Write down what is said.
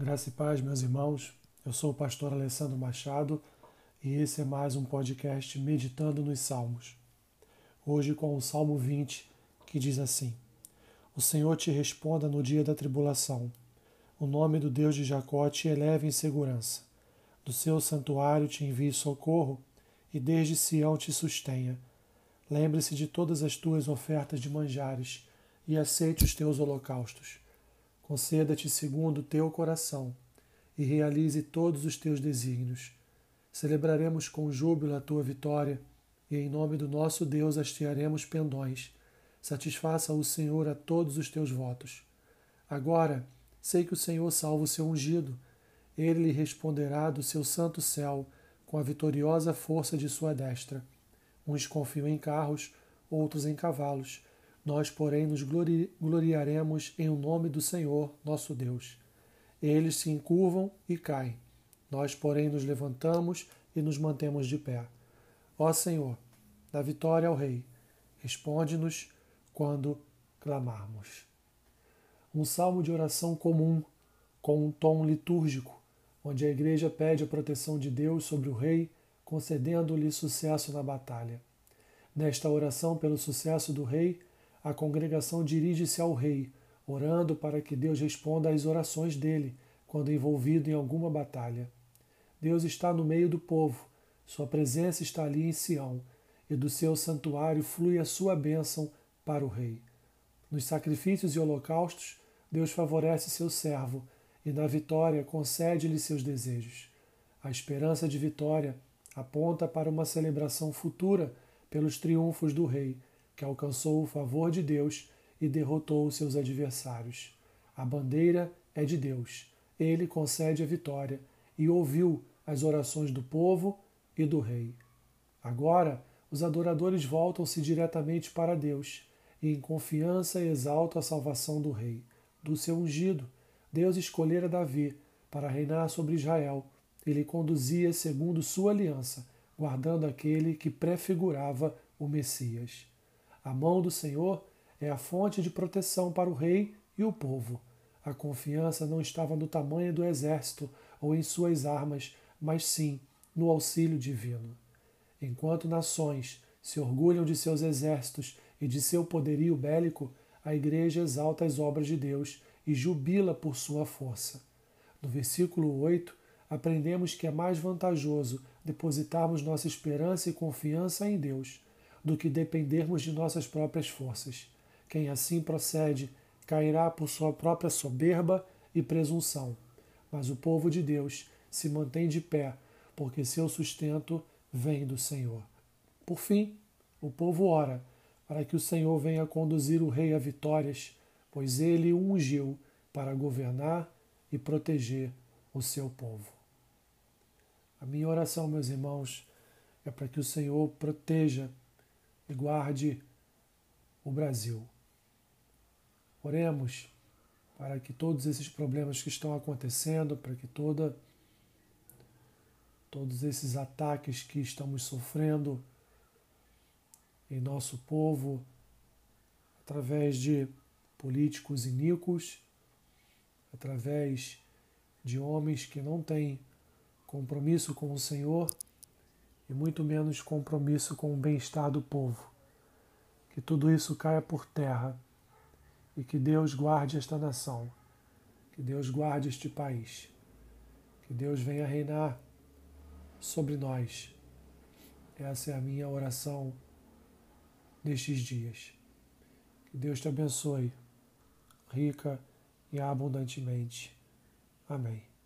Graça e paz, meus irmãos. Eu sou o pastor Alessandro Machado e esse é mais um podcast Meditando nos Salmos. Hoje com o Salmo 20, que diz assim: O Senhor te responda no dia da tribulação. O nome do Deus de Jacó te eleve em segurança. Do seu santuário te envie socorro e desde Sião te sustenha. Lembre-se de todas as tuas ofertas de manjares e aceite os teus holocaustos conceda-te segundo o teu coração e realize todos os teus desígnios. Celebraremos com júbilo a tua vitória e em nome do nosso Deus hastearemos pendões. Satisfaça o Senhor a todos os teus votos. Agora, sei que o Senhor salva o seu ungido. Ele lhe responderá do seu santo céu com a vitoriosa força de sua destra. Uns confiam em carros, outros em cavalos nós, porém, nos glori gloriaremos em o nome do Senhor, nosso Deus. Eles se encurvam e caem. Nós, porém, nos levantamos e nos mantemos de pé. Ó Senhor, dá vitória ao Rei. Responde-nos quando clamarmos. Um salmo de oração comum, com um tom litúrgico, onde a Igreja pede a proteção de Deus sobre o Rei, concedendo-lhe sucesso na batalha. Nesta oração pelo sucesso do Rei, a congregação dirige-se ao rei, orando para que Deus responda às orações dele quando envolvido em alguma batalha. Deus está no meio do povo, sua presença está ali em Sião, e do seu santuário flui a sua bênção para o rei. Nos sacrifícios e holocaustos, Deus favorece seu servo, e na vitória concede-lhe seus desejos. A esperança de vitória aponta para uma celebração futura pelos triunfos do rei que alcançou o favor de Deus e derrotou seus adversários. A bandeira é de Deus. Ele concede a vitória e ouviu as orações do povo e do rei. Agora, os adoradores voltam-se diretamente para Deus e, em confiança, exaltam a salvação do rei, do seu ungido. Deus escolhera Davi para reinar sobre Israel. Ele conduzia segundo sua aliança, guardando aquele que prefigurava o Messias. A mão do Senhor é a fonte de proteção para o rei e o povo. A confiança não estava no tamanho do exército ou em suas armas, mas sim no auxílio divino. Enquanto nações se orgulham de seus exércitos e de seu poderio bélico, a Igreja exalta as obras de Deus e jubila por sua força. No versículo 8, aprendemos que é mais vantajoso depositarmos nossa esperança e confiança em Deus do que dependermos de nossas próprias forças. Quem assim procede cairá por sua própria soberba e presunção. Mas o povo de Deus se mantém de pé, porque seu sustento vem do Senhor. Por fim, o povo ora para que o Senhor venha conduzir o rei a vitórias, pois ele o ungiu para governar e proteger o seu povo. A minha oração, meus irmãos, é para que o Senhor proteja e guarde o Brasil. Oremos para que todos esses problemas que estão acontecendo, para que toda todos esses ataques que estamos sofrendo em nosso povo através de políticos iníquos, através de homens que não têm compromisso com o Senhor, e muito menos compromisso com o bem-estar do povo. Que tudo isso caia por terra e que Deus guarde esta nação, que Deus guarde este país, que Deus venha reinar sobre nós. Essa é a minha oração nestes dias. Que Deus te abençoe, rica e abundantemente. Amém.